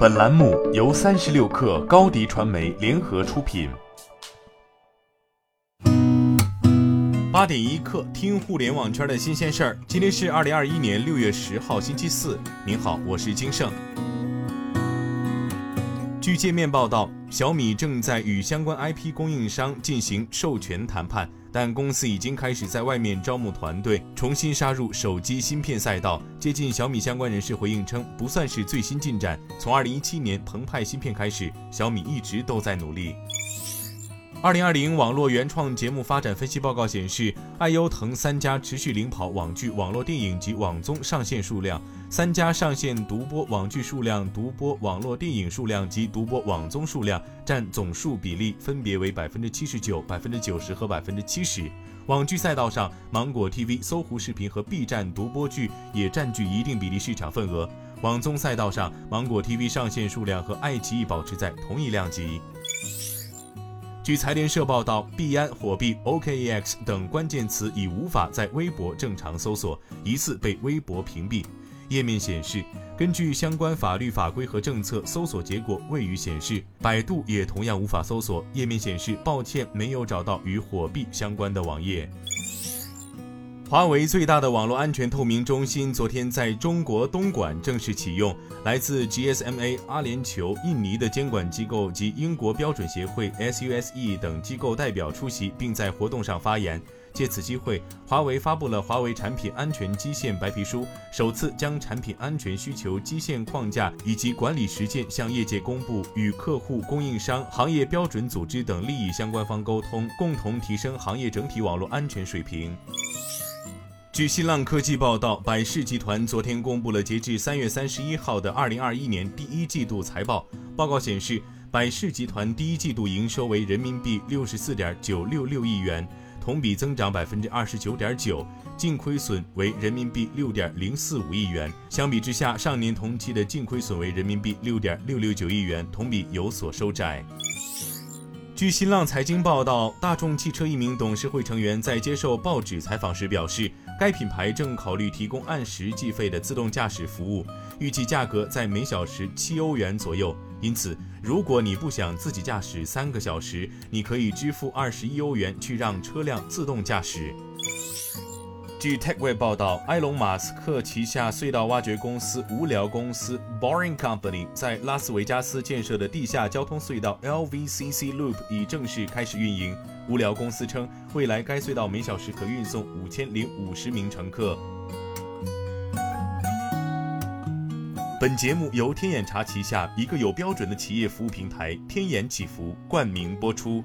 本栏目由三十六氪高低传媒联合出品。八点一刻，听互联网圈的新鲜事儿。今天是二零二一年六月十号，星期四。您好，我是金盛。据界面报道，小米正在与相关 IP 供应商进行授权谈判。但公司已经开始在外面招募团队，重新杀入手机芯片赛道。接近小米相关人士回应称，不算是最新进展。从2017年澎湃芯片开始，小米一直都在努力。二零二零网络原创节目发展分析报告显示，爱优腾三家持续领跑网剧、网络电影及网综上线数量。三家上线独播网剧数量、独播网络电影数量及独播网综数量占总数比例分别为百分之七十九、百分之九十和百分之七十。网剧赛道上，芒果 TV、搜狐视频和 B 站独播剧也占据一定比例市场份额。网综赛道上，芒果 TV 上线数量和爱奇艺保持在同一量级。据财联社报道，币安、火币、OKEX 等关键词已无法在微博正常搜索，疑似被微博屏蔽。页面显示，根据相关法律法规和政策，搜索结果未予显示。百度也同样无法搜索。页面显示，抱歉，没有找到与火币相关的网页。华为最大的网络安全透明中心昨天在中国东莞正式启用，来自 GSMA、阿联酋、印尼的监管机构及英国标准协会 SUSE 等机构代表出席，并在活动上发言。借此机会，华为发布了华为产品安全基线白皮书，首次将产品安全需求基线框架以及管理实践向业界公布，与客户、供应商、行业标准组织等利益相关方沟通，共同提升行业整体网络安全水平。据新浪科技报道，百事集团昨天公布了截至三月三十一号的二零二一年第一季度财报。报告显示，百事集团第一季度营收为人民币六十四点九六六亿元，同比增长百分之二十九点九，净亏损为人民币六点零四五亿元。相比之下，上年同期的净亏损为人民币六点六六九亿元，同比有所收窄。据新浪财经报道，大众汽车一名董事会成员在接受报纸采访时表示，该品牌正考虑提供按时计费的自动驾驶服务，预计价格在每小时七欧元左右。因此，如果你不想自己驾驶三个小时，你可以支付二十一欧元去让车辆自动驾驶。据 TechWeb 报道，埃隆·马斯克旗下隧道挖掘公司无聊公司 Boring Company 在拉斯维加斯建设的地下交通隧道 LVCC Loop 已正式开始运营。无聊公司称，未来该隧道每小时可运送五千零五十名乘客。本节目由天眼查旗下一个有标准的企业服务平台天眼祈福冠名播出。